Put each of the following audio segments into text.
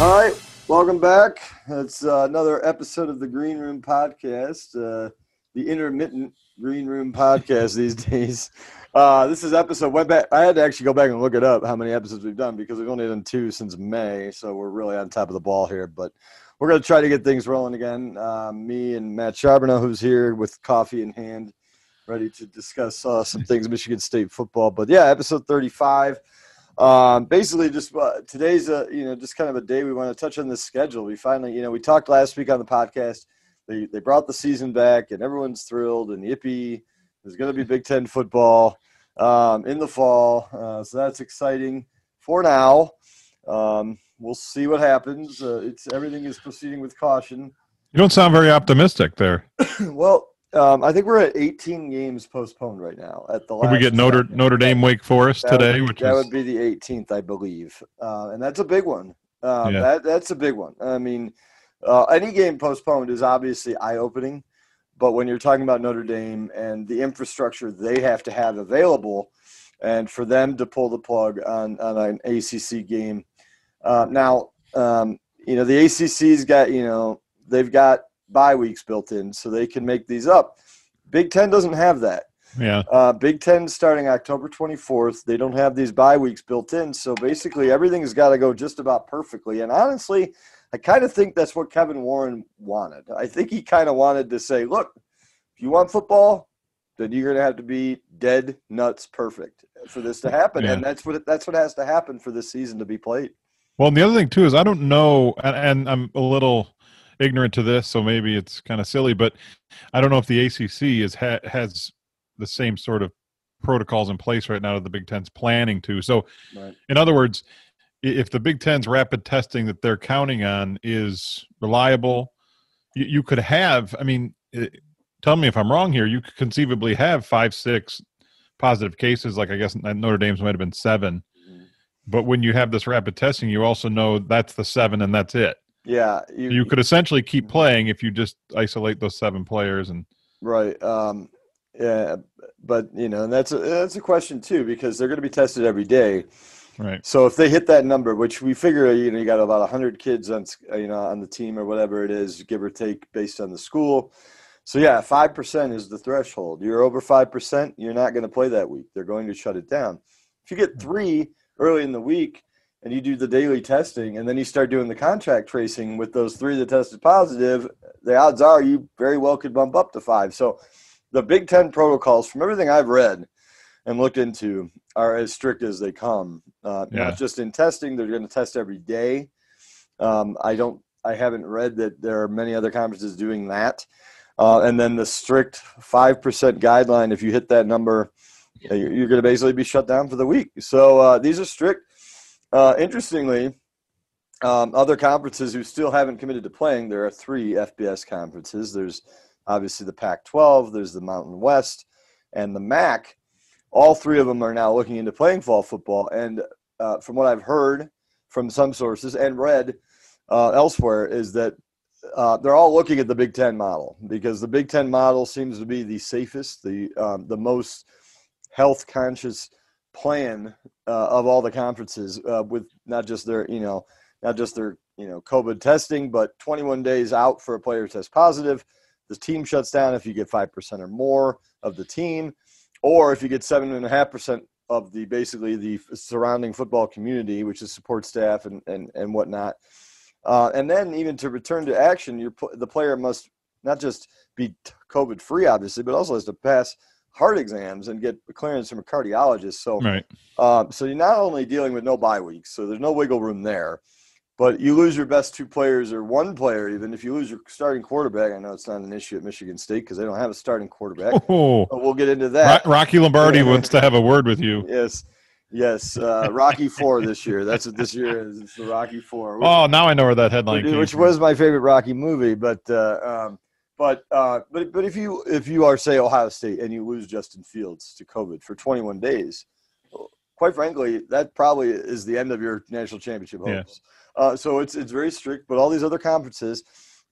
All right, welcome back. It's uh, another episode of the Green Room Podcast, uh, the intermittent Green Room Podcast these days. Uh, this is episode. Went back. I had to actually go back and look it up how many episodes we've done because we've only done two since May, so we're really on top of the ball here. But we're going to try to get things rolling again. Uh, me and Matt Charbonneau, who's here with coffee in hand, ready to discuss uh, some things Michigan State football. But yeah, episode thirty-five. Um, basically, just uh, today's a you know just kind of a day we want to touch on the schedule. We finally you know we talked last week on the podcast. They they brought the season back and everyone's thrilled and yippee. There's going to be Big Ten football um, in the fall, uh, so that's exciting for now. Um, we'll see what happens. Uh, it's everything is proceeding with caution. You don't sound very optimistic there. well, um, I think we're at 18 games postponed right now. At the last we get Notre. Notre Dame Wake Forest That today, be- which that is would be the 18th, I believe, uh, and that's a big one. Um, Yeah. That that's a big one. I mean, uh, any game postponed is obviously eye-opening, but when you're talking about Notre Dame and the infrastructure they have to have available, and for them to pull the plug on on an ACC game, uh, now um, you know the ACC's got you know they've got bye weeks built in, so they can make these up. Big Ten doesn't have that. yeah. Uh, Big Ten starting October 24th. They don't have these bye weeks built in. So basically, everything's got to go just about perfectly. And honestly, I kind of think that's what Kevin Warren wanted. I think he kind of wanted to say, look, if you want football, then you're going to have to be dead nuts perfect for this to happen. Yeah. And that's what that's what has to happen for this season to be played. Well, and the other thing too is I don't know, and, and I'm a little ignorant to this, so maybe it's kind of silly, but I don't know if the ACC is ha- has the same sort of protocols in place right now that the Big Ten's planning to. So, Right. in other words, if the Big Ten's rapid testing that they're counting on is reliable, you, you could have. I mean, eh, tell me if I'm wrong here. You could conceivably have five, six positive cases. Like I guess Notre Dame's might have been seven. But when you have this rapid testing, you also know that's the seven and that's it. Yeah, You could essentially keep playing if you just isolate those seven players and Right. Um, yeah, but you know, and that's a, that's a question too because they're going to be tested every day. right. So if they hit that number, which we figure, you know, you got about hundred kids on, you know, on the team or whatever it is, give or take, based on the school. So yeah, five percent is the threshold. You're over five percent, you're not going to play that week. They're going to shut it down. If you get three early in the week and you do the daily testing, and then you start doing the contract tracing with those three that tested positive, the odds are you very well could bump up to five. So the Big Ten protocols, from everything I've read and looked into, are as strict as they come. Uh, Yeah. Not just in testing; they're going to test every day. Um, I don't. I haven't read that there are many other conferences doing that. Uh, and then the strict five percent guideline. If you hit that number, you're, you're going to basically be shut down for the week. So uh, these are strict. Uh, interestingly, um, other conferences who still haven't committed to playing, there are three FBS conferences. There's obviously the Pac 12, there's the Mountain West, and the MAC. All three of them are now looking into playing fall football. And uh, from what I've heard from some sources and read uh, elsewhere, is that uh, they're all looking at the Big Ten model because the Big Ten model seems to be the safest, the um, the most health conscious plan uh, of all the conferences, uh, with not just their you know not just their you know COVID testing, but 21 days out for a player to test positive. The team shuts down if you get five percent or more of the team, or if you get seven and a half percent of the basically the surrounding football community, which is support staff and and and whatnot. Uh, and then even to return to action, the player must not just be COVID free, obviously, but also has to pass heart exams and get clearance from a cardiologist. So Right. um, so you're not only dealing with no bye weeks, so there's no wiggle room there, but you lose your best two players or one player even if you lose your starting quarterback. I know it's not an issue at Michigan State because they don't have a starting quarterback, Oh, but we'll get into that. Rocky Lombardi wants to have a word with you. Yes, yes, uh, Rocky Four this year. That's what this year is. It's the Rocky Four. which- Oh, now I know where that headline which, which was my favorite Rocky movie. But uh, um, but uh, but but if you if you are say Ohio State and you lose Justin Fields to COVID for 21 days, quite frankly, that probably is the end of your national championship Yeah. hopes. Uh, so it's it's very strict. But all these other conferences.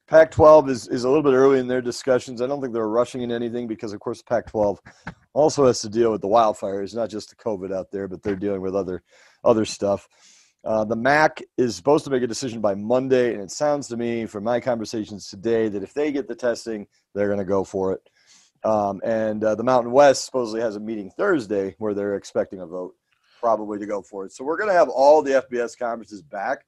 Pac-12 is, is a little bit early in their discussions. I don't think they're rushing into anything because, of course, Pac-12 also has to deal with the wildfires, not just the COVID out there, but they're dealing with other other stuff. Uh, the MAC is supposed to make a decision by Monday, and it sounds to me from my conversations today that if they get the testing, they're going to go for it. Um, and uh, the Mountain West supposedly has a meeting Thursday where they're expecting a vote, probably to go for it. So we're going to have all the FBS conferences back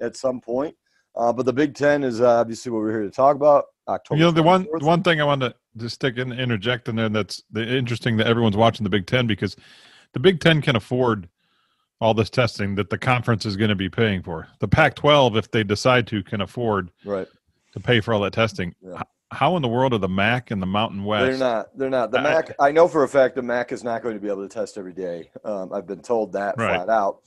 at some point. Uh, but the Big Ten is uh, obviously what we're here to talk about. October. You know, the one the one thing I wanted to just stick in, interject in there that's the, interesting that everyone's watching the Big Ten because the Big Ten can afford all this testing that the conference is going to be paying for. The Pac-12, if they decide to, can afford right. to pay for all that testing. Yeah. How in the world are the MAC and the Mountain West? They're not. They're not. The I- MAC. I know for a fact the MAC is not going to be able to test every day. Um, I've been told that Right. flat out.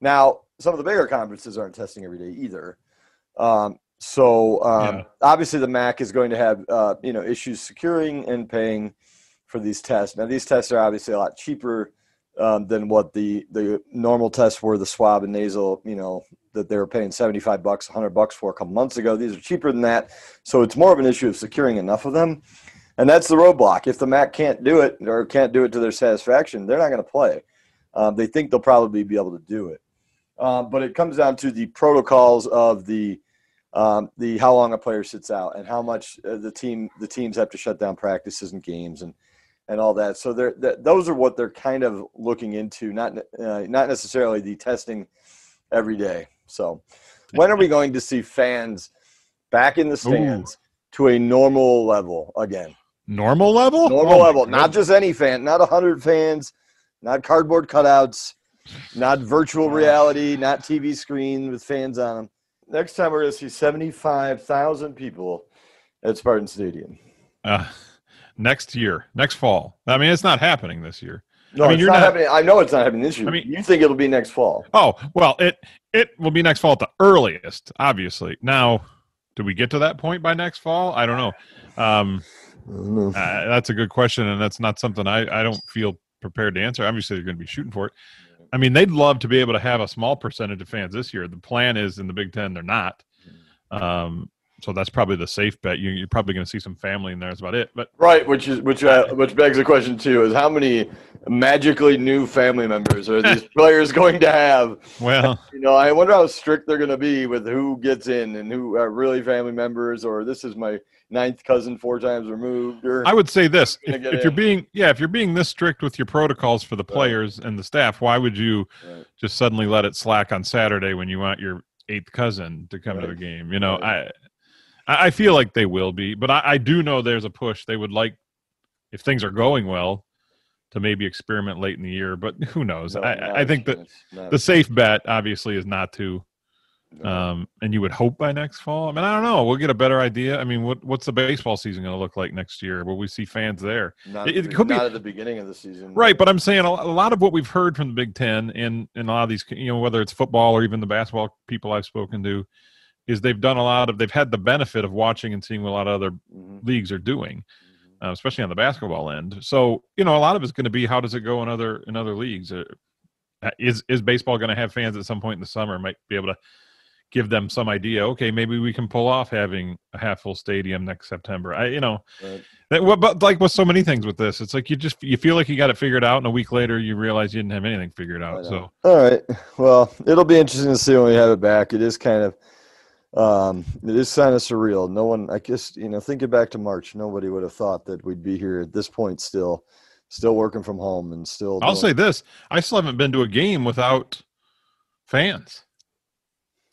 Now, some of the bigger conferences aren't testing every day either. Um, so um, Yeah. obviously, the MAC is going to have uh, you know issues securing and paying for these tests. Now, these tests are obviously a lot cheaper um, than what the the normal tests were. The swab and nasal, you know, that they were paying seventy five bucks, hundred bucks for a couple months ago. These are cheaper than that. So it's more of an issue of securing enough of them. And that's the roadblock. If the MAC can't do it or can't do it to their satisfaction, they're not going to play. Um, they think they'll probably be able to do it. Um, but it comes down to the protocols of the um, the how long a player sits out and how much uh, the team the teams have to shut down practices and games and and all that. So they're that, those are what they're kind of looking into, not uh, not necessarily the testing every day. So when are we going to see fans back in the stands to a normal level again? Normal level? normal Oh level, not just any fan, not hundred fans, not cardboard cutouts, not virtual reality, not TV screen with fans on them. Next time we're going to see seventy-five thousand people at Spartan Stadium. Uh, next year, next fall. I mean, it's not happening this year. No, I mean, it's you're not, not- happening. I know it's not happening this year. I mean- you think it'll be next fall? Oh well, it it will be next fall at the earliest, obviously. Now, do we get to that point by next fall? I don't know. Um, uh, that's a good question, and that's not something I I don't feel prepared to answer. Obviously, they're going to be shooting for it. I mean, they'd love to be able to have a small percentage of fans this year. The plan is in the Big Ten, they're not. Um, so that's probably the safe bet. You, you're probably going to see some family in there. That's about it. But Right, which is which uh, which begs the question too: is how many magically new family members are these players going to have? well, You know, I wonder how strict they're going to be with who gets in and who are really family members, or this is my ninth cousin four times removed, or I would say this: if, if you're being yeah, if you're being this strict with your protocols for the players and the staff, why would you Right. just suddenly let it slack on Saturday when you want your eighth cousin to come to the game? You know, Right. I I I feel like they will be, but I, I do know there's a push. They would like if things are going well to maybe experiment late in the year, but who knows? No, I, I think that the safe bet obviously is not to. chance. Um, and you would hope by next fall. I mean, I don't know. We'll get a better idea. I mean, what what's the baseball season going to look like next year? Will we see fans there? not, it- it could be- not at the beginning of the season, Right, but I'm saying a a lot of what we've heard from the Big Ten and and a lot of these, you know, whether it's football or even the basketball people I've spoken to, is they've done a lot of they've had the benefit of watching and seeing what a lot of other Mhm, leagues are doing, mhm. uh, especially on the basketball end. So you know, a lot of it's going to be how does it go in other in other leagues? Uh, is is baseball going to have fans at some point in the summer? Might be able to give them some idea. Okay, maybe we can pull off having a half full stadium next September. I you know. Right. That, but like with so many things with this, it's like you just you feel like you got it figured out, and a week later you realize you didn't have anything figured out. So All right. Well, it'll be interesting to see when we have it back. It is kind of, um, it is kind of surreal. No one, I guess, you know, thinking back to March, nobody would have thought that we'd be here at this point still, still working from home and still. I'll say this: I still haven't been to a game without fans.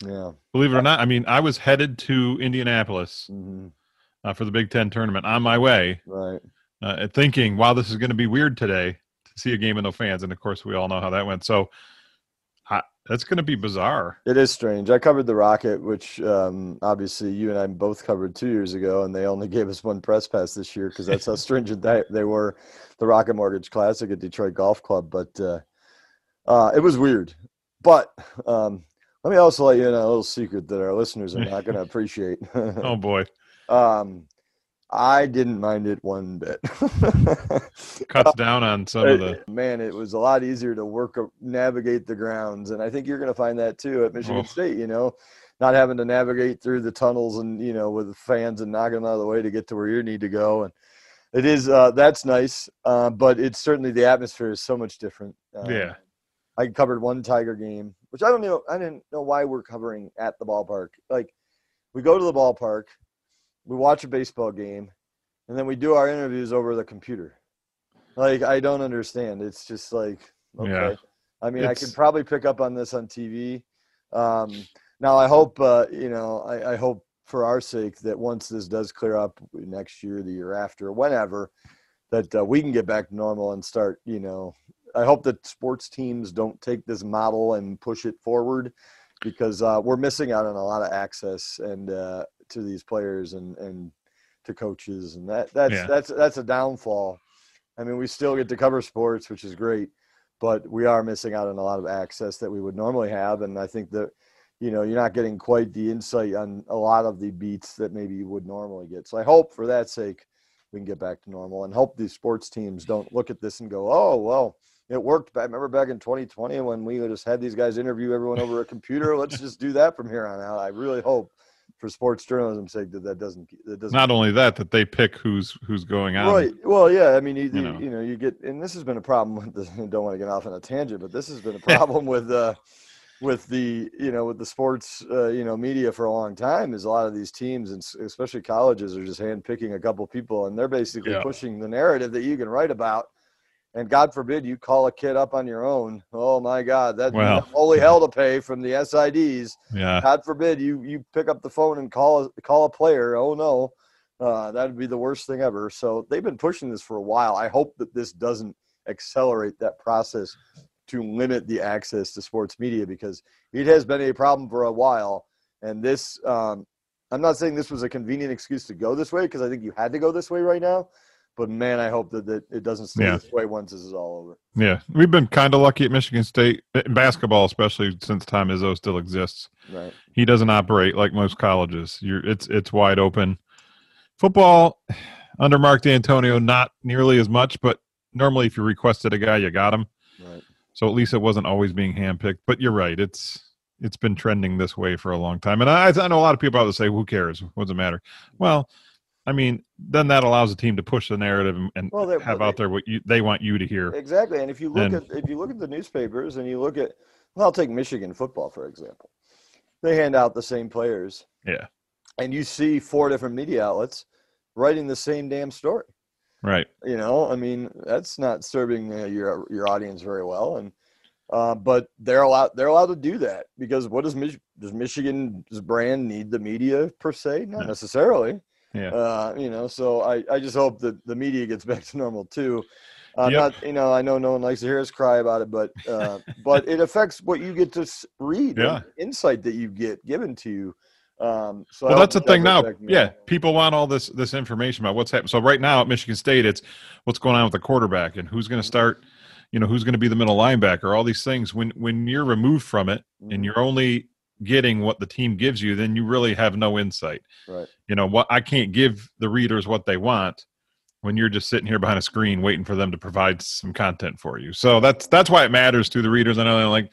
yeah. Believe it or not, I mean, I was headed to Indianapolis hmm uh, for the Big Ten tournament on my way, Right. uh, thinking, "Wow, this is going to be weird today to see a game with no fans." And of course, we all know how that went. So that's going to be bizarre. It is strange. I covered the Rocket, which um, obviously you and I both covered two years ago, and they only gave us one press pass this year because that's how stringent they, they were. The Rocket Mortgage Classic at Detroit Golf Club, but uh, uh, it was weird. But um, let me also let you in on a little secret that our listeners are not going to appreciate. Oh boy, um, I didn't mind it one bit. cuts down on some of the. Man, it was a lot easier to work navigate the grounds, and I think you're going to find that too at Michigan Oh. State. You know, not having to navigate through the tunnels and you know with the fans and knocking them out of the way to get to where you need to go, and it is uh, that's nice, uh, but it's certainly the atmosphere is so much different. Um, Yeah. I covered one Tiger game which I don't know. I didn't know why we're covering at the ballpark. Like, we go to the ballpark, we watch a baseball game, and then we do our interviews over the computer. Like, I don't understand. It's just like, okay. Yeah. I mean, I It's- could probably pick up on this on TV. Um, now, I hope, uh, you know, I, I hope for our sake that once this does clear up next year, the year after, whenever, that uh, we can get back to normal and start, you know, I hope that sports teams don't take this model and push it forward because uh, we're missing out on a lot of access and uh, to these players and, and to coaches and that that's Yeah. that's that's a downfall. I mean, we still get to cover sports, which is great, but we are missing out on a lot of access that we would normally have. And I think that you know you're not getting quite the insight on a lot of the beats that maybe you would normally get. So I hope for that sake we can get back to normal and hope these sports teams don't look at this and go, oh well it worked. I remember back in 2020 when we just had these guys interview everyone over a computer. Let's just do that from here on out. I really hope, for sports journalism's sake, that that doesn't that doesn't. Not only that, that they pick who's who's going on. Right. Well, yeah. I mean, you, You you, know. you know, you get, and this has been a problem with the. Don't want to get off on a tangent, but this has been a problem with uh, with the you know with the sports uh, you know media for a long time. Is a lot of these teams and especially colleges are just handpicking a couple people, and they're basically Yeah. pushing the narrative that you can write about. And God forbid you call a kid up on your own. Oh my God, that Well. holy hell to pay from the SIDs. Yeah. God forbid you you pick up the phone and call a, call a player. Oh no, uh, that'd be the worst thing ever. So they've been pushing this for a while. I hope that this doesn't accelerate that process to limit the access to sports media because it has been a problem for a while. And this, um, I'm not saying this was a convenient excuse to go this way because I think you had to go this way right now. But man, I hope that, that it doesn't stay Yeah. this way once this is all over. Yeah. We've been kind of lucky at Michigan State in basketball, especially since Tom Izzo still exists. Right. He doesn't operate like most colleges. You're it's it's wide open. Football under Mark Dantonio, not nearly as much, but normally if you requested a guy, you got him. Right. So at least it wasn't always being handpicked. But you're right. It's it's been trending this way for a long time. And I, I know a lot of people out there say, "Who cares? What does it matter?" Well, I mean, then that allows the team to push the narrative and, Well, they- have out there what you they want you to hear. Exactly. And if you look at if you look at the newspapers and you look at well, I'll take Michigan football for example. They hand out the same players. Yeah. And you see four different media outlets writing the same damn story. Right. You know, I mean, that's not serving uh, your your audience very well. And uh, but they're allowed they're allowed to do that because what does Mich- does Michigan's brand need the media per se? Not No. necessarily. Yeah. Uh, you know, so I, I just hope that the media gets back to normal too. Uh, Yep. Not, you know, I know no one likes to hear us cry about it, but uh, but it affects what you get to read, Yeah. insight that you get given to you. Um, so well, that's the thing now. Yeah, people want all this this information about what's happening. So right now at Michigan State, it's what's going on with the quarterback and who's going to start. You know, who's going to be the middle linebacker? All these things. When when you're removed from it and you're only getting what the team gives you, then you really have no insight. right. You know what? I can't give the readers what they want when you're just sitting here behind a screen waiting for them to provide some content for you. So that's that's why it matters to the readers. I know they're like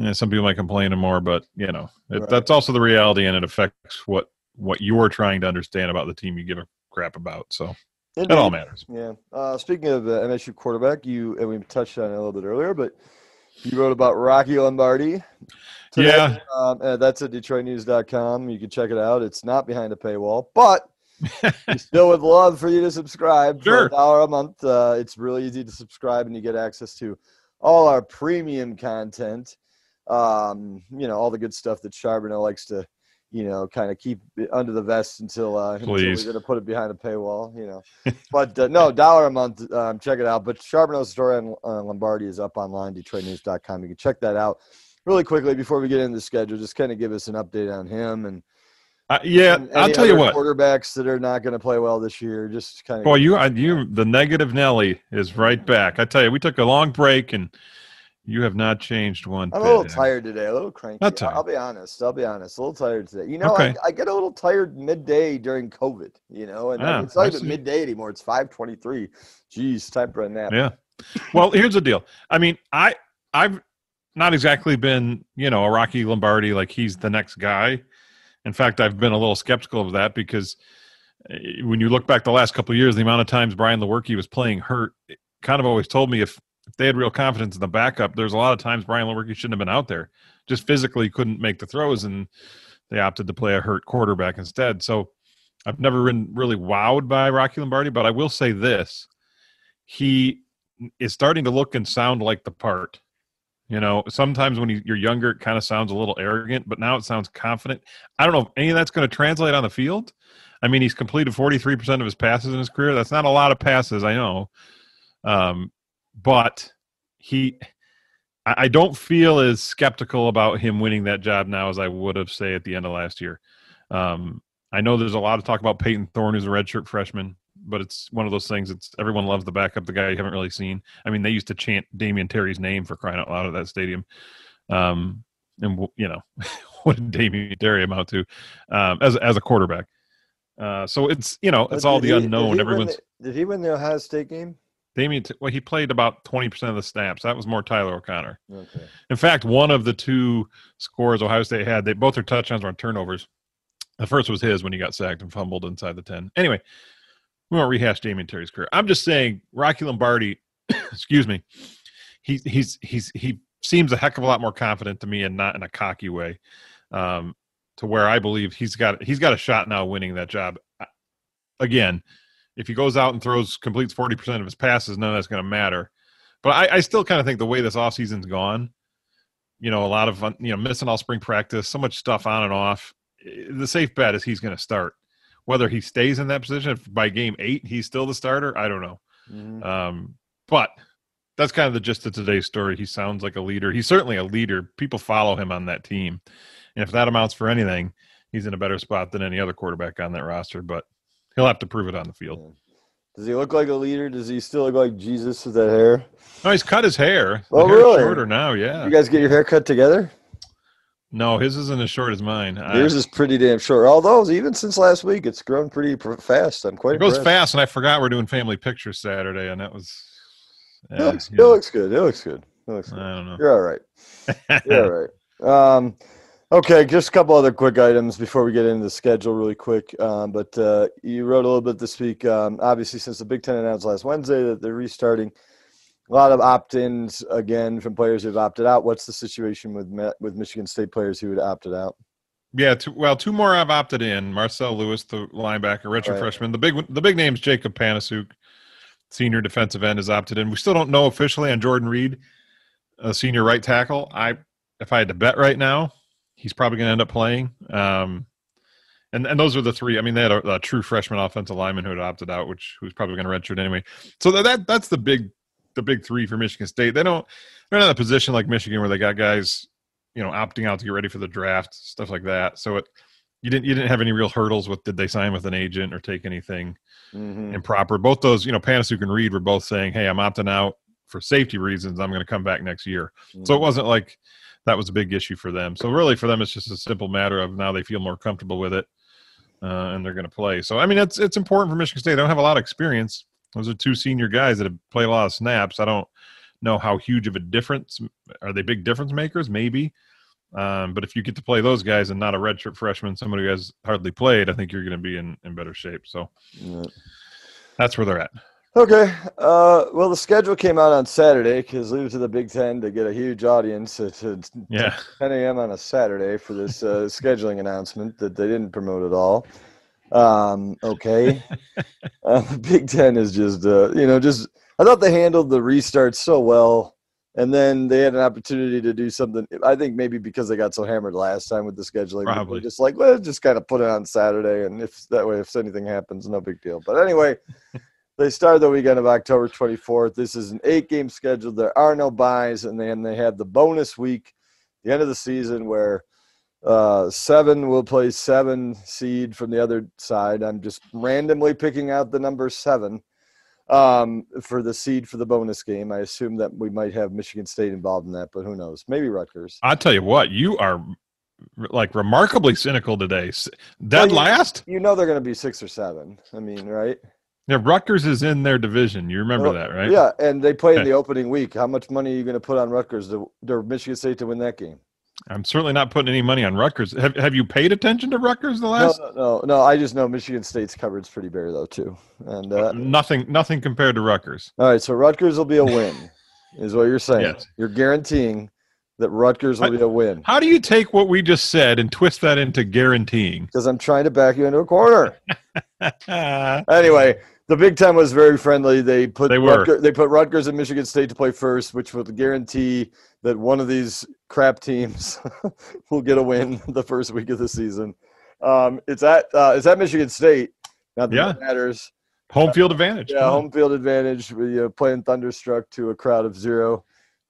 eh, some people might complain more, but you know it, Right. that's also the reality, and it affects what what you're trying to understand about the team you give a crap about. So it all matters. Yeah. Uh, speaking of uh, MSU quarterback, you and we touched on it a little bit earlier, but you wrote about Rocky Lombardi. today. Yeah. Um, uh, that's at DetroitNews.com. You can check it out. It's not behind a paywall, but we still would love for you to subscribe for Sure. a dollar a month. Uh, it's really easy to subscribe, and you get access to all our premium content. Um, you know, all the good stuff that Charbonneau likes to, you know, kind of keep under the vest until, uh, until we're going to put it behind a paywall. You know, but uh, no, dollar a month. Um, check it out. But Charbonneau's story on uh, Lombardi is up online, DetroitNews.com. You can check that out. Really quickly before we get into the schedule, just kind of give us an update on him and Uh, yeah, and I'll tell you what. quarterbacks that are not going to play well this year. Just kind of Boy, you, you, the negative Nelly is right back. I tell you, we took a long break, and you have not changed one. I'm a little tired today, a little cranky. Not I'll- I'll be honest. I'll be honest. A little tired today. You know, Okay. I, I get a little tired midday during COVID. You know, and Ah, it's not even midday anymore. It's 5:23. Jeez, time for a nap. Yeah. Well, here's the deal. I mean, I I've not exactly been, you know, a Rocky Lombardi like he's the next guy. In fact, I've been a little skeptical of that because eh, when you look back the last couple of years, the amount of times Brian Lewerke was playing hurt, kind of always told me if if they had real confidence in the backup, there's a lot of times Brian Lewerke shouldn't have been out there. Just physically couldn't make the throws, and they opted to play a hurt quarterback instead. So I've never been really wowed by Rocky Lombardi, but I will say this: he is starting to look and sound like the part. You know, sometimes when you're younger, it kind of sounds a little arrogant, but now it sounds confident. I don't know if any of that's going to translate on the field. I mean, he's completed 43% of his passes in his career. That's not a lot of passes, I know. Um, but he, I don't feel as skeptical about him winning that job now as I would have, say, at the end of last year. Um, I know there's a lot of talk about Payton Thorne, who's a redshirt freshman but it's one of those things. It's everyone loves the backup, the guy you haven't really seen. I mean, they used to chant Damion Terry's name for crying out loud at that stadium. Um, and you know, what did Damion Terry amount to um, as as a quarterback? Uh, so it's you know it's all the he, unknown. Did Everyone's the, did he win the Ohio State game? Damion, well, he played about twenty percent of the snaps. That was more Tyler O'Connor. Okay. In fact, one of the two scores Ohio State had, they both their touchdowns were on turnovers. The first was his when he got sacked and fumbled inside the ten. Anyway, we won't rehash Damion Terry's career. I'm just saying Rocky Lombardi, excuse me, he he's he's he seems a heck of a lot more confident to me and not in a cocky way. Um, to where I believe he's got he's got a shot now winning that job. Again, if he goes out and throws completes forty percent of his passes, none of that's going to matter. But I, I still kind of think the way this offseason's gone, you know, a lot of you know missing all spring practice, so much stuff on and off. Eh, the safe bet is he's going to start. Whether he stays in that position if by game eight he's still the starter, I don't know. Mm-hmm. Um, but that's kind of the gist of today's story. He sounds like a leader. He's certainly a leader. People follow him on that team, and if that amounts for anything, he's in a better spot than any other quarterback on that roster. But he'll have to prove it on the field. Yeah. Does he look like a leader? Does he still look like Jesus with that hair? No, he's cut his hair. Oh, really? Shorter now, yeah. You guys get your hair cut together? No, his isn't as short as mine. Yours is pretty damn short. Although even since last week, it's grown pretty fast. I'm quite. It goes fast, and I forgot we're doing family pictures Saturday, and that was. Yeah, it, looks, it looks, good. It looks good. It looks good. I don't know. You're all right. You're all right. Um, okay, just a couple other quick items before we get into the schedule, really quick. Um, but uh, you wrote a little bit this week. Um, obviously, since the Big Ten announced last Wednesday that they're restarting a lot of opt-ins again from players who've opted out. What's the situation with with Michigan State players who had opted out? Yeah, two, well, two more have opted in. Marcel Lewis, the linebacker, redshirt right. freshman. The big the big name's Jacub Panasiuk, senior defensive end, has opted in. We still don't know officially on Jordan Reid, a senior right tackle. I if I had to bet right now, he's probably going to end up playing. Um, and and those are the three. I mean, they had a, a true freshman offensive lineman who had opted out, which who's probably going to redshirt anyway. So that that's the big the big three for Michigan State. They don't they're not in a position like Michigan where they got guys, you know, opting out to get ready for the draft, stuff like that. So it you didn't you didn't have any real hurdles with did they sign with an agent or take anything mm-hmm. improper. Both those, you know, Panasiuk and Reid were both saying, Hey, I'm opting out for safety reasons. I'm gonna come back next year. Mm-hmm. So it mm-hmm. wasn't like that was a big issue for them. So really for them it's just a simple matter of now they feel more comfortable with it. Uh, and they're going to play. So I mean, it's it's important for Michigan State. They don't have a lot of experience, those are two senior guys that have played a lot of snaps. I don't know how huge of a difference. Are they big difference makers? Maybe. Um, but if you get to play those guys and not a redshirt freshman, somebody who has hardly played, I think you're going to be in, in better shape. So yeah. that's where they're at. Okay. Uh, well, the schedule came out on Saturday because leave it to the Big Ten to get a huge audience at, yeah. 10 a.m. on a Saturday for this uh, scheduling announcement that they didn't promote at all. Um, okay. uh, Big Ten is just, uh, you know, just, I thought they handled the restart so well. And then they had an opportunity to do something. I think maybe because they got so hammered last time with the scheduling, Probably. just like, well, just kind of put it on Saturday. And if that way, if anything happens, no big deal. But anyway, they start the weekend of October 24th. This is an eight game schedule. There are no byes. And then they have the bonus week, the end of the season, where uh, seven will play seven seed from the other side. I'm just randomly picking out the number seven um, for the seed for the bonus game. I assume that we might have Michigan State involved in that, but who knows? Maybe Rutgers. I tell you what, you are like remarkably cynical today. Dead well, you, last? You know they're going to be six or seven. I mean, right? Yeah, Rutgers is in their division. You remember well, that, right? Yeah, and they play okay. in the opening week. How much money are you going to put on Rutgers to, to Michigan State to win that game? I'm certainly not putting any money on Rutgers. Have Have you paid attention to Rutgers the last? No, no, no. no I just know Michigan State's covered's pretty bare though too, and uh, nothing, nothing compared to Rutgers. All right, so Rutgers will be a win. is what you're saying. Yes. You're guaranteeing that Rutgers will I- be a win How do you take what we just said and twist that into guaranteeing? because I'm trying to back you into a corner. Anyway, the Big Ten was very friendly. They put They were. Rutger- they put Rutgers and Michigan State to play first, which would guarantee that one of these crap teams will get a win the first week of the season. Um, it's at uh, it's at Michigan State. Not that Yeah. that matters. Home field advantage. Yeah, home field advantage. We uh, playing Thunderstruck to a crowd of zero.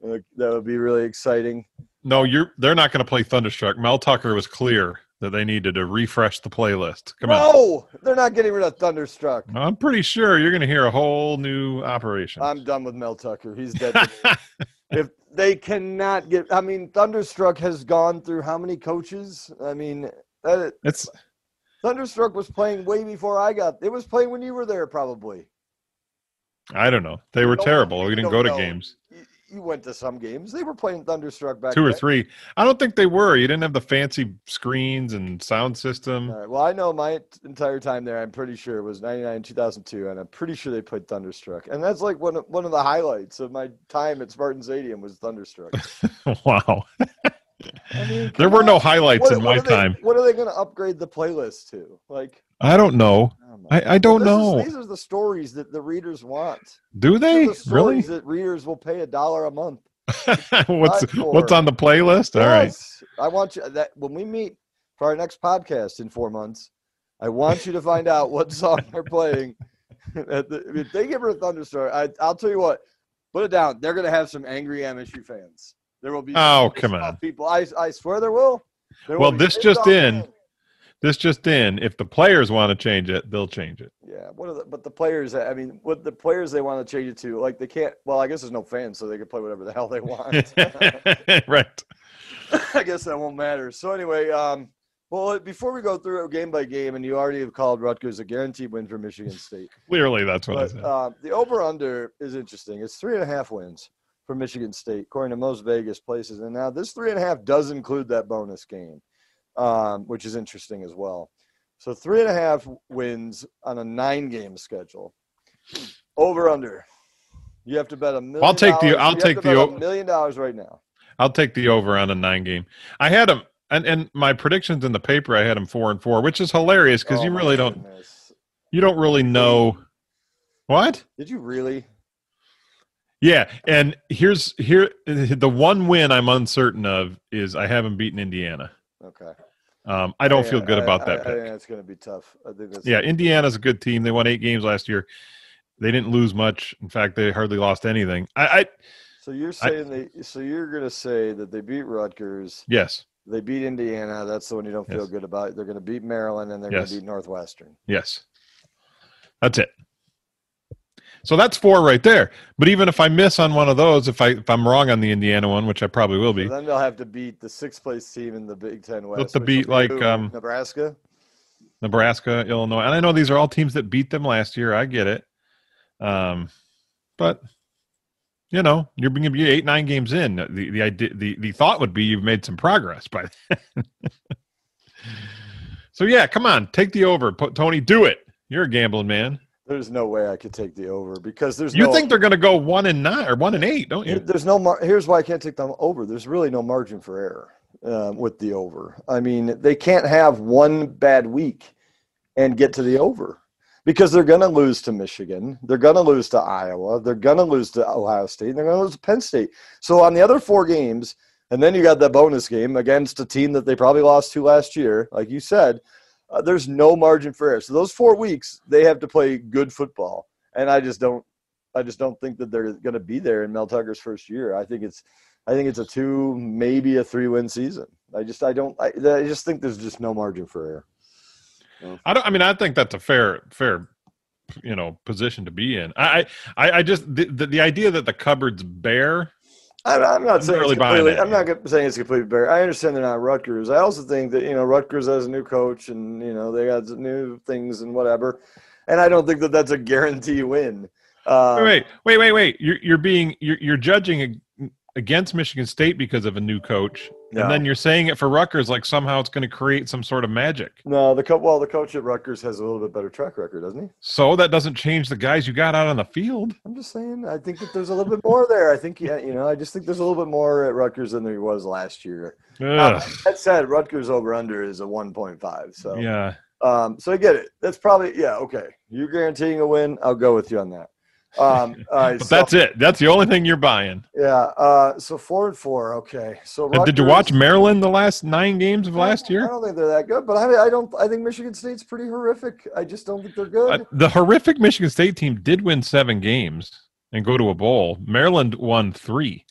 Uh, that would be really exciting. No, you're. They're not going to play Thunderstruck. Mel Tucker was clear that they needed to refresh the playlist. Come on. no, they're not getting rid of Thunderstruck. I'm pretty sure you're going to hear a whole new operation. I'm done with Mel Tucker. He's dead. if they cannot get, I mean, Thunderstruck has gone through how many coaches? I mean, that, it's Thunderstruck was playing way before I got. It was playing when you were there, probably. I don't know. They were terrible. We didn't go to know. games. You, went to some games. They were playing Thunderstruck back Two or then. three. I don't think they were. You didn't have the fancy screens and sound system. Right. Well, I know my entire time there. I'm pretty sure it was '99, 2002, and I'm pretty sure they played Thunderstruck. And that's like one of, one of the highlights of my time at Spartan Stadium was Thunderstruck. wow. I mean, There were no highlights What- in what my they- time. What are they going to upgrade the playlist to? Like, I don't know. oh I, I don't This is- know. these are the stories that the readers want. Do they the really? stories that readers will pay a dollar a month. what's what's on the playlist? All right. Yes. I want you that when we meet for our next podcast in four months, I want you to find out what song they're playing. At the, if they give her a thunderstorm, I, I'll tell you what. Put it down. They're going to have some angry MSU fans. There will be. Oh, come on. people. I, I swear there will. There Well, be this just in. fans. This just in. If the players want to change it, they'll change it. Yeah, what are the, but the players? I mean, what the players they want to change it to? Like they can't. Well, I guess there's no fans, so they can play whatever the hell they want. right. I guess that won't matter. So anyway, um, well, before we go through it game by game, and you already have called Rutgers a guaranteed win for Michigan State, Clearly, that's what I but said. uh, the over under is interesting. It's three and a half wins for Michigan State, according to most Vegas places. And now this three and a half does include that bonus game, um, which is interesting as well. So three and a half wins on a nine game schedule. Over under. You have to bet a million. I'll take the- dollars- I'll take the o- million dollars right now. I'll take the over on a nine game. I had them, and and my predictions in the paper, I had them four and four, which is hilarious because Oh you really don't goodness. you don't really know what. Did you really? Yeah, and here's here the one win I'm uncertain of is I haven't beaten Indiana. Okay. Um, I don't Yeah, feel good I- about I- that I, pick. it's going to be tough. I think that's Yeah, Indiana's a good team. They won eight games last year. They didn't lose much. In fact, they hardly lost anything. I, I So you're saying they? So you're going to say that they beat Rutgers, yes, they beat Indiana. That's the one you don't feel Yes. good about. They're going to beat Maryland, and they're going to beat Northwestern. yes, that's it. So that's four right there. But even if I miss on one of those, if I if I'm wrong on the Indiana one, which I probably will So be, then they'll have to beat the sixth place team in the Big Ten West. will beat, like, who? um, Nebraska. Nebraska, Illinois, and I know these are all teams that beat them last year. I get it, um, but you know you're going to be eight nine games in. The the idea the the thought would be you've made some progress by. so yeah, come on, take the over, Tony. Do it. You're a gambling man. There's no way I could take the over because there's You no, think they're going to go one and nine or one and eight, don't you? There's no. Mar- here's why I can't take them over. There's really no margin for error um, with the over. I mean, they can't have one bad week and get to the over because they're going to lose to Michigan. They're going to lose to Iowa. They're going to lose to Ohio State. And they're going to lose to Penn State. So on the other four games, and then you got that bonus game against a team that they probably lost to last year, like you said. Uh, there's no margin for error. So those four weeks, they have to play good football, and I just don't. I just don't think that they're going to be there in Mel Tucker's first year. I think it's, I think it's a two, maybe a three-win season. I just, I don't, I, I just think there's just no margin for error. I don't. I mean, I think that's a fair, fair, you know, position to be in. I, I, I just the, the, the idea that the cupboard's bare. I'm, I'm not I'm saying really it's completely, I'm not saying it's completely bare. I understand they're not Rutgers. I also think that you know Rutgers has a new coach and you know they got new things and whatever, and I don't think that that's a guarantee win. Um, wait, wait, wait, wait, wait. You're you're being you're you're judging against Michigan State because of a new coach, Yeah. and then you're saying it for Rutgers like somehow it's going to create some sort of magic. No, the co- well, the coach at Rutgers has a little bit better track record, doesn't he? So that doesn't change the guys you got out on the field. I'm just saying. I think that there's a little bit more there. I think, yeah, you know, I just think there's a little bit more at Rutgers than there was last year. Uh, that said, Rutgers over under is a 1.5. So, Yeah. um, so I get it. That's probably yeah. Okay, you're guaranteeing a win. I'll go with you on that. Um, But so- that's it. That's the only thing you're buying. Yeah. Uh, so four and four. Okay. So And did you watch Maryland the last nine games of last year? I don't think they're that good, but I, I don't. I think Michigan State's pretty horrific. I just don't think they're good. Uh, the horrific Michigan State team did win seven games and go to a bowl. Maryland won three.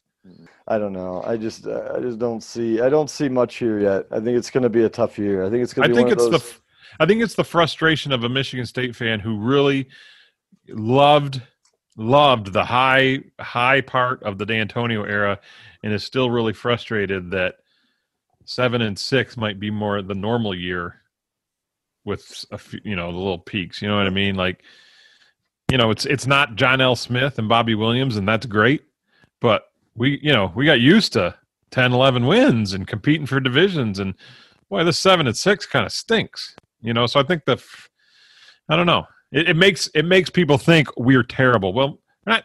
I don't know. I just, uh, I just don't see. I don't see much here yet. I think it's going to be a tough year. I think it's going I to be think one it's of the, I think it's the frustration of a Michigan State fan who really loved, loved the high, high part of the Dantonio era, and is still really frustrated that seven and six might be more the normal year with a few, you know, the little peaks. You know what I mean? Like, you know, it's it's not John L. Smith and Bobby Williams, and that's great, but we, you know, we got used to 10, 11 wins and competing for divisions, and boy, this seven and six kind of stinks. You know, so I think the, I don't know, it, it makes it makes people think we're terrible. Well, they're not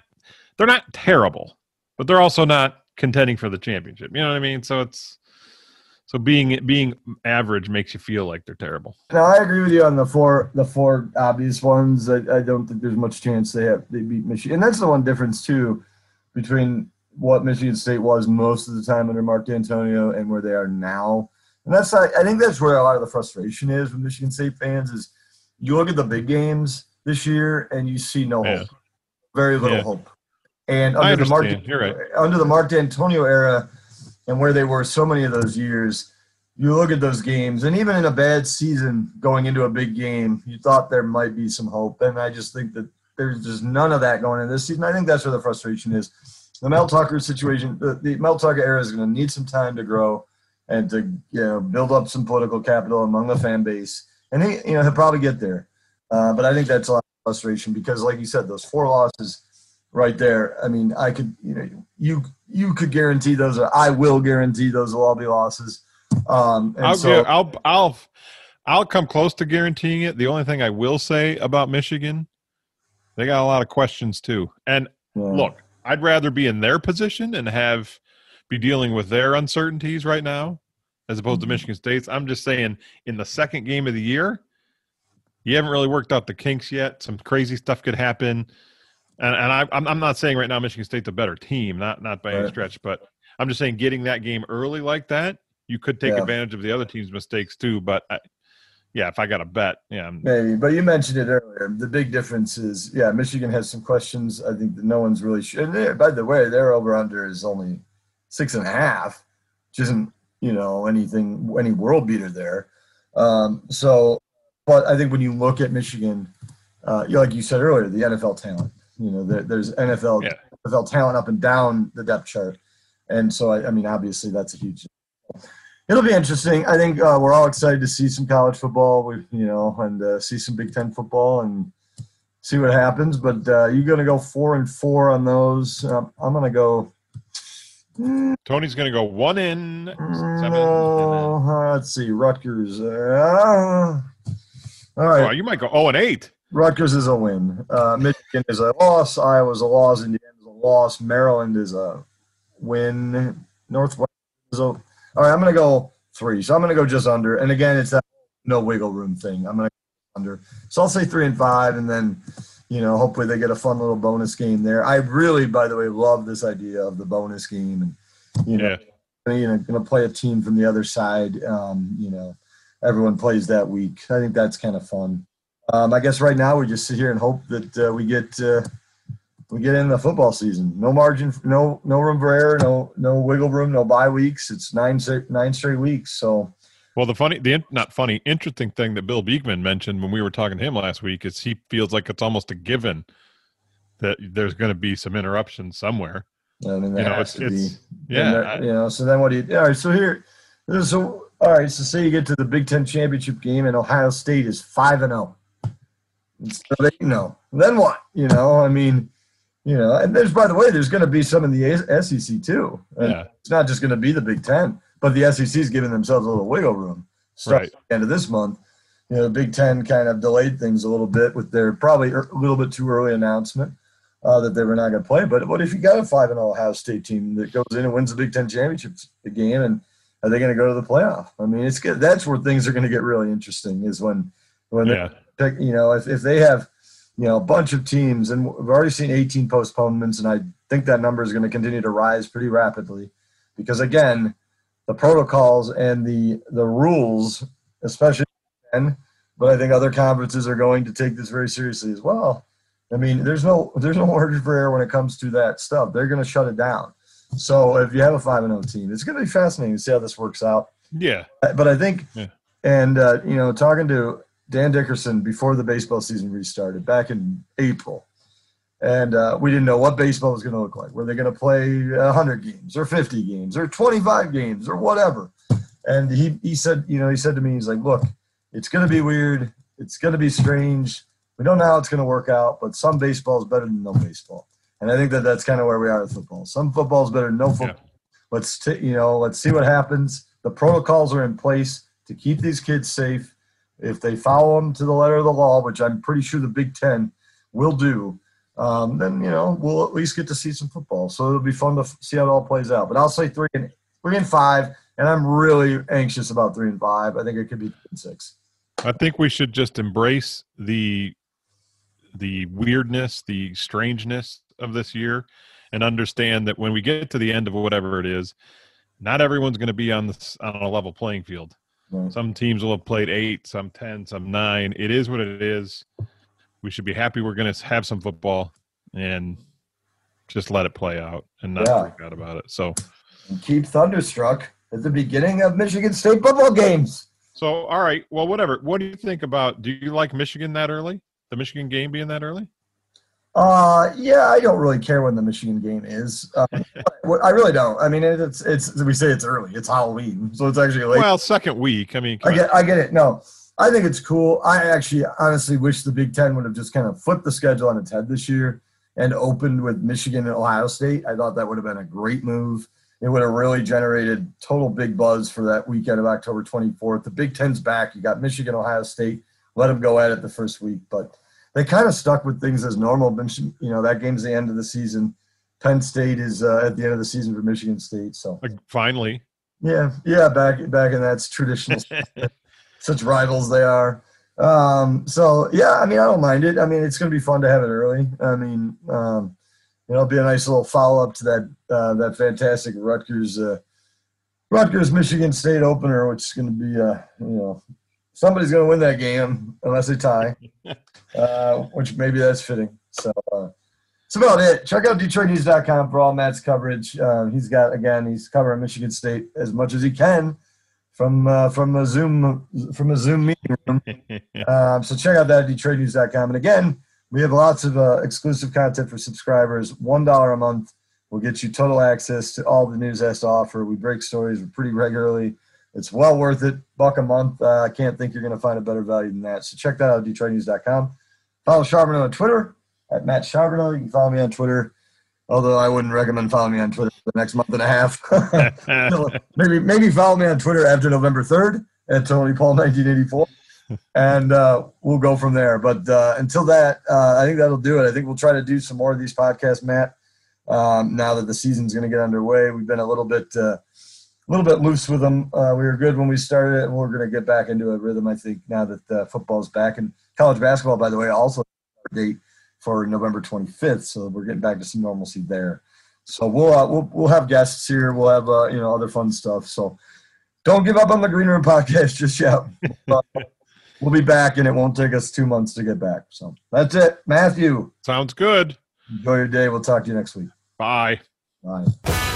they're not terrible, but they're also not contending for the championship. You know what I mean? So it's so being being average makes you feel like they're terrible. No, I agree with you on the four, the four obvious ones. I, I don't think there's much chance they have they beat Michigan, and that's the one difference too between what Michigan State was most of the time under Mark Dantonio and where they are now. And that's I think that's where a lot of the frustration is with Michigan State fans is you look at the big games this year and you see no Yeah. hope, very little Yeah. hope. And under the Mark. Right. under the Mark Dantonio era and where they were so many of those years, you look at those games, and even in a bad season going into a big game, you thought there might be some hope. And I just think that there's just none of that going in this season. I think that's where the frustration is. The Mel Tucker situation, the, the Mel Tucker era is going to need some time to grow and to you know build up some political capital among the fan base. And he, you know, he'll probably get there. Uh, but I think that's a lot of frustration because, like you said, those four losses right there. I mean, I could, you know, you you could guarantee those. Are, I will guarantee those will all be losses. Um, and I'll, so, I'll I'll I'll come close to guaranteeing it. The only thing I will say about Michigan, they got a lot of questions too. And yeah. look, I'd rather be in their position and have be dealing with their uncertainties right now as opposed to Mhm. Michigan State's. I'm just saying in the second game of the year, you haven't really worked out the kinks yet. Some crazy stuff could happen. And, and I, I'm, I'm not saying right now Michigan State's a better team, not not by any stretch, but I'm just saying getting that game early like that, you could take Yeah. advantage of the other team's mistakes too. But I, yeah, if I got a bet, yeah, I'm- Maybe, but you mentioned it earlier. The big difference is, yeah, Michigan has some questions. I think that no one's really sure. And they- by the way, their over under is only six and a half, which isn't you know anything any world beater there. Um, so, but I think when you look at Michigan, uh, like you said earlier, the NFL talent. You know, there, there's NFL Yeah. NFL talent up and down the depth chart, and so I, I mean, obviously that's a huge. It'll be interesting. I think uh, we're all excited to see some college football, we, you know, and uh, see some Big Ten football and see what happens. But uh, you're going to go four and four on those. Um, I'm going to go. Tony's going to go one in seven. No, uh, let's see. Rutgers. Uh, all then- right. oh, you might go zero and eight. Rutgers is a win. Uh, Michigan is a loss. Iowa's a loss. Indiana is a loss. Maryland is a win. Northwest is a. All right, I'm going to go three. So I'm going to go just under. And again, it's that no wiggle room thing. I'm going to go under. So I'll say three and five, and then, you know, hopefully they get a fun little bonus game there. I really, by the way, love this idea of the bonus game, and you know, Yeah. you know, going to play a team from the other side. Um, you know, everyone plays that week. I think that's kind of fun. Um, I guess right now we just sit here and hope that uh, we get uh, we get in the football season. No margin, no no room for error, no no wiggle room, no bye weeks. It's nine nine straight weeks. So Well, the funny, the not funny, interesting thing that Bill Beekman mentioned when we were talking to him last week is he feels like it's almost a given that there's going to be some interruption somewhere. I mean, that You know, has it's, to be. yeah, that- I- you know. So then what do you? All right. So here, so all right. So say you get to the Big Ten championship game and Ohio State is five and zero instead of eight and. Then what? You know, I mean, You know, and there's by the way, there's going to be some in the SEC too. Yeah. It's not just going to be the Big Ten, but the SEC is giving themselves a little wiggle room. Right. at the end of this month, you know, the Big Ten kind of delayed things a little bit with their probably a little bit too early announcement uh, that they were not going to play. But what if you got a five and Ohio State team that goes in and wins the Big Ten championship game, and are they going to go to the playoff? I mean, it's good. That's where things are going to get really interesting. Is when when Yeah. they pick, you know, if if they have you know a bunch of teams, and we've already seen 18 postponements, and I think that number is going to continue to rise pretty rapidly, because again, the protocols and the the rules, especially then, but I think other conferences are going to take this very seriously as well. I mean, there's no there's no margin for error when it comes to that stuff. They're going to shut it down. So if you have a five and zero team, it's going to be fascinating to see how this works out. Yeah. But I think, Yeah. and uh, you know, talking to Dan Dickerson before the baseball season restarted back in April, and uh, we didn't know what baseball was going to look like. Were they going to play 100 games or 50 games or 25 games or whatever? And he he said, you know, he said to me, he's like, look, it's going to be weird. It's going to be strange. We don't know how it's going to work out, but some baseball is better than no baseball. And I think that that's kind of where we are with football. Some football is better than no football. Let's t- you know, let's see what happens. The protocols are in place to keep these kids safe. If they follow them to the letter of the law, which I'm pretty sure the Big Ten will do, um, then you know we'll at least get to see some football. So it'll be fun to f- see how it all plays out. But I'll say three and three and five, and I'm really anxious about three and five. I think it could be three and six. I think we should just embrace the the weirdness, the strangeness of this year, and understand that when we get to the end of whatever it is, not everyone's going to be on the on a level playing field. Right. Some teams will have played eight, some ten, some nine. It is what it is. We should be happy we're going to have some football and just let it play out and not Yeah. freak out about it. So, And keep thunderstruck at the beginning of Michigan State football games. so all right. Well, whatever. What do you think about? Do you like Michigan that early? The Michigan game being that early? Uh, yeah, I don't really care when the Michigan game is. Uh, I really don't. I mean, it's it's we say it's early. It's Halloween, so it's actually late. Well, second week. I mean, I get I get it. No, I think it's cool. I actually honestly wish the Big Ten would have just kind of flipped the schedule on its head this year and opened with Michigan and Ohio State. I thought that would have been a great move. It would have really generated total big buzz for that weekend of October 24th. The Big Ten's back. You got Michigan, Ohio State. Let them go at it the first week, but they kind of stuck with things as normal. You know, that game's the end of the season. Penn State is uh, at the end of the season for Michigan State. So finally. yeah, yeah, back back in that's traditional such rivals they are. Um, so yeah, I mean, I don't mind it. I mean, it's going to be fun to have it early. I mean, um, you know, it'll be a nice little follow up to that uh, that fantastic Rutgers uh, Rutgers Michigan State opener, which is going to be uh, you know somebody's going to win that game unless they tie, uh, which maybe that's fitting. So. Uh, that's about it. Check out DetroitNews.com for all Matt's coverage. Uh, he's got again. He's covering Michigan State as much as he can from uh, from a Zoom from a Zoom meeting room. Um, so check out that at DetroitNews.com. And again, we have lots of uh, exclusive content for subscribers. One dollar a month will get you total access to all the news has to offer. We break stories pretty regularly. It's well worth it. Buck a month. Uh, I can't think you're going to find a better value than that. So check that out at DetroitNews.com. Follow Charboneau on Twitter at Matt Charboneau. You can follow me on Twitter. Although I wouldn't recommend following me on Twitter for the next month and a half. maybe maybe follow me on Twitter after November third at Tony Paul 1984, and uh, we'll go from there. But uh, until that, uh, I think that'll do it. I think we'll try to do some more of these podcasts, Matt. Um, now that the season's going to get underway, we've been a little bit uh, a little bit loose with them. Uh, we were good when we started it, and we're going to get back into a rhythm. I think now that uh, football's back and college basketball, by the way, also date for November 25th. So we're getting back to some normalcy there. So we'll uh, we'll we'll have guests here. We'll have uh, you know other fun stuff. So don't give up on the Green Room podcast just yet. Uh, we'll be back, and it won't take us two months to get back. So that's it, Matthew. Sounds good. Enjoy your day. We'll talk to you next week. Bye. Bye.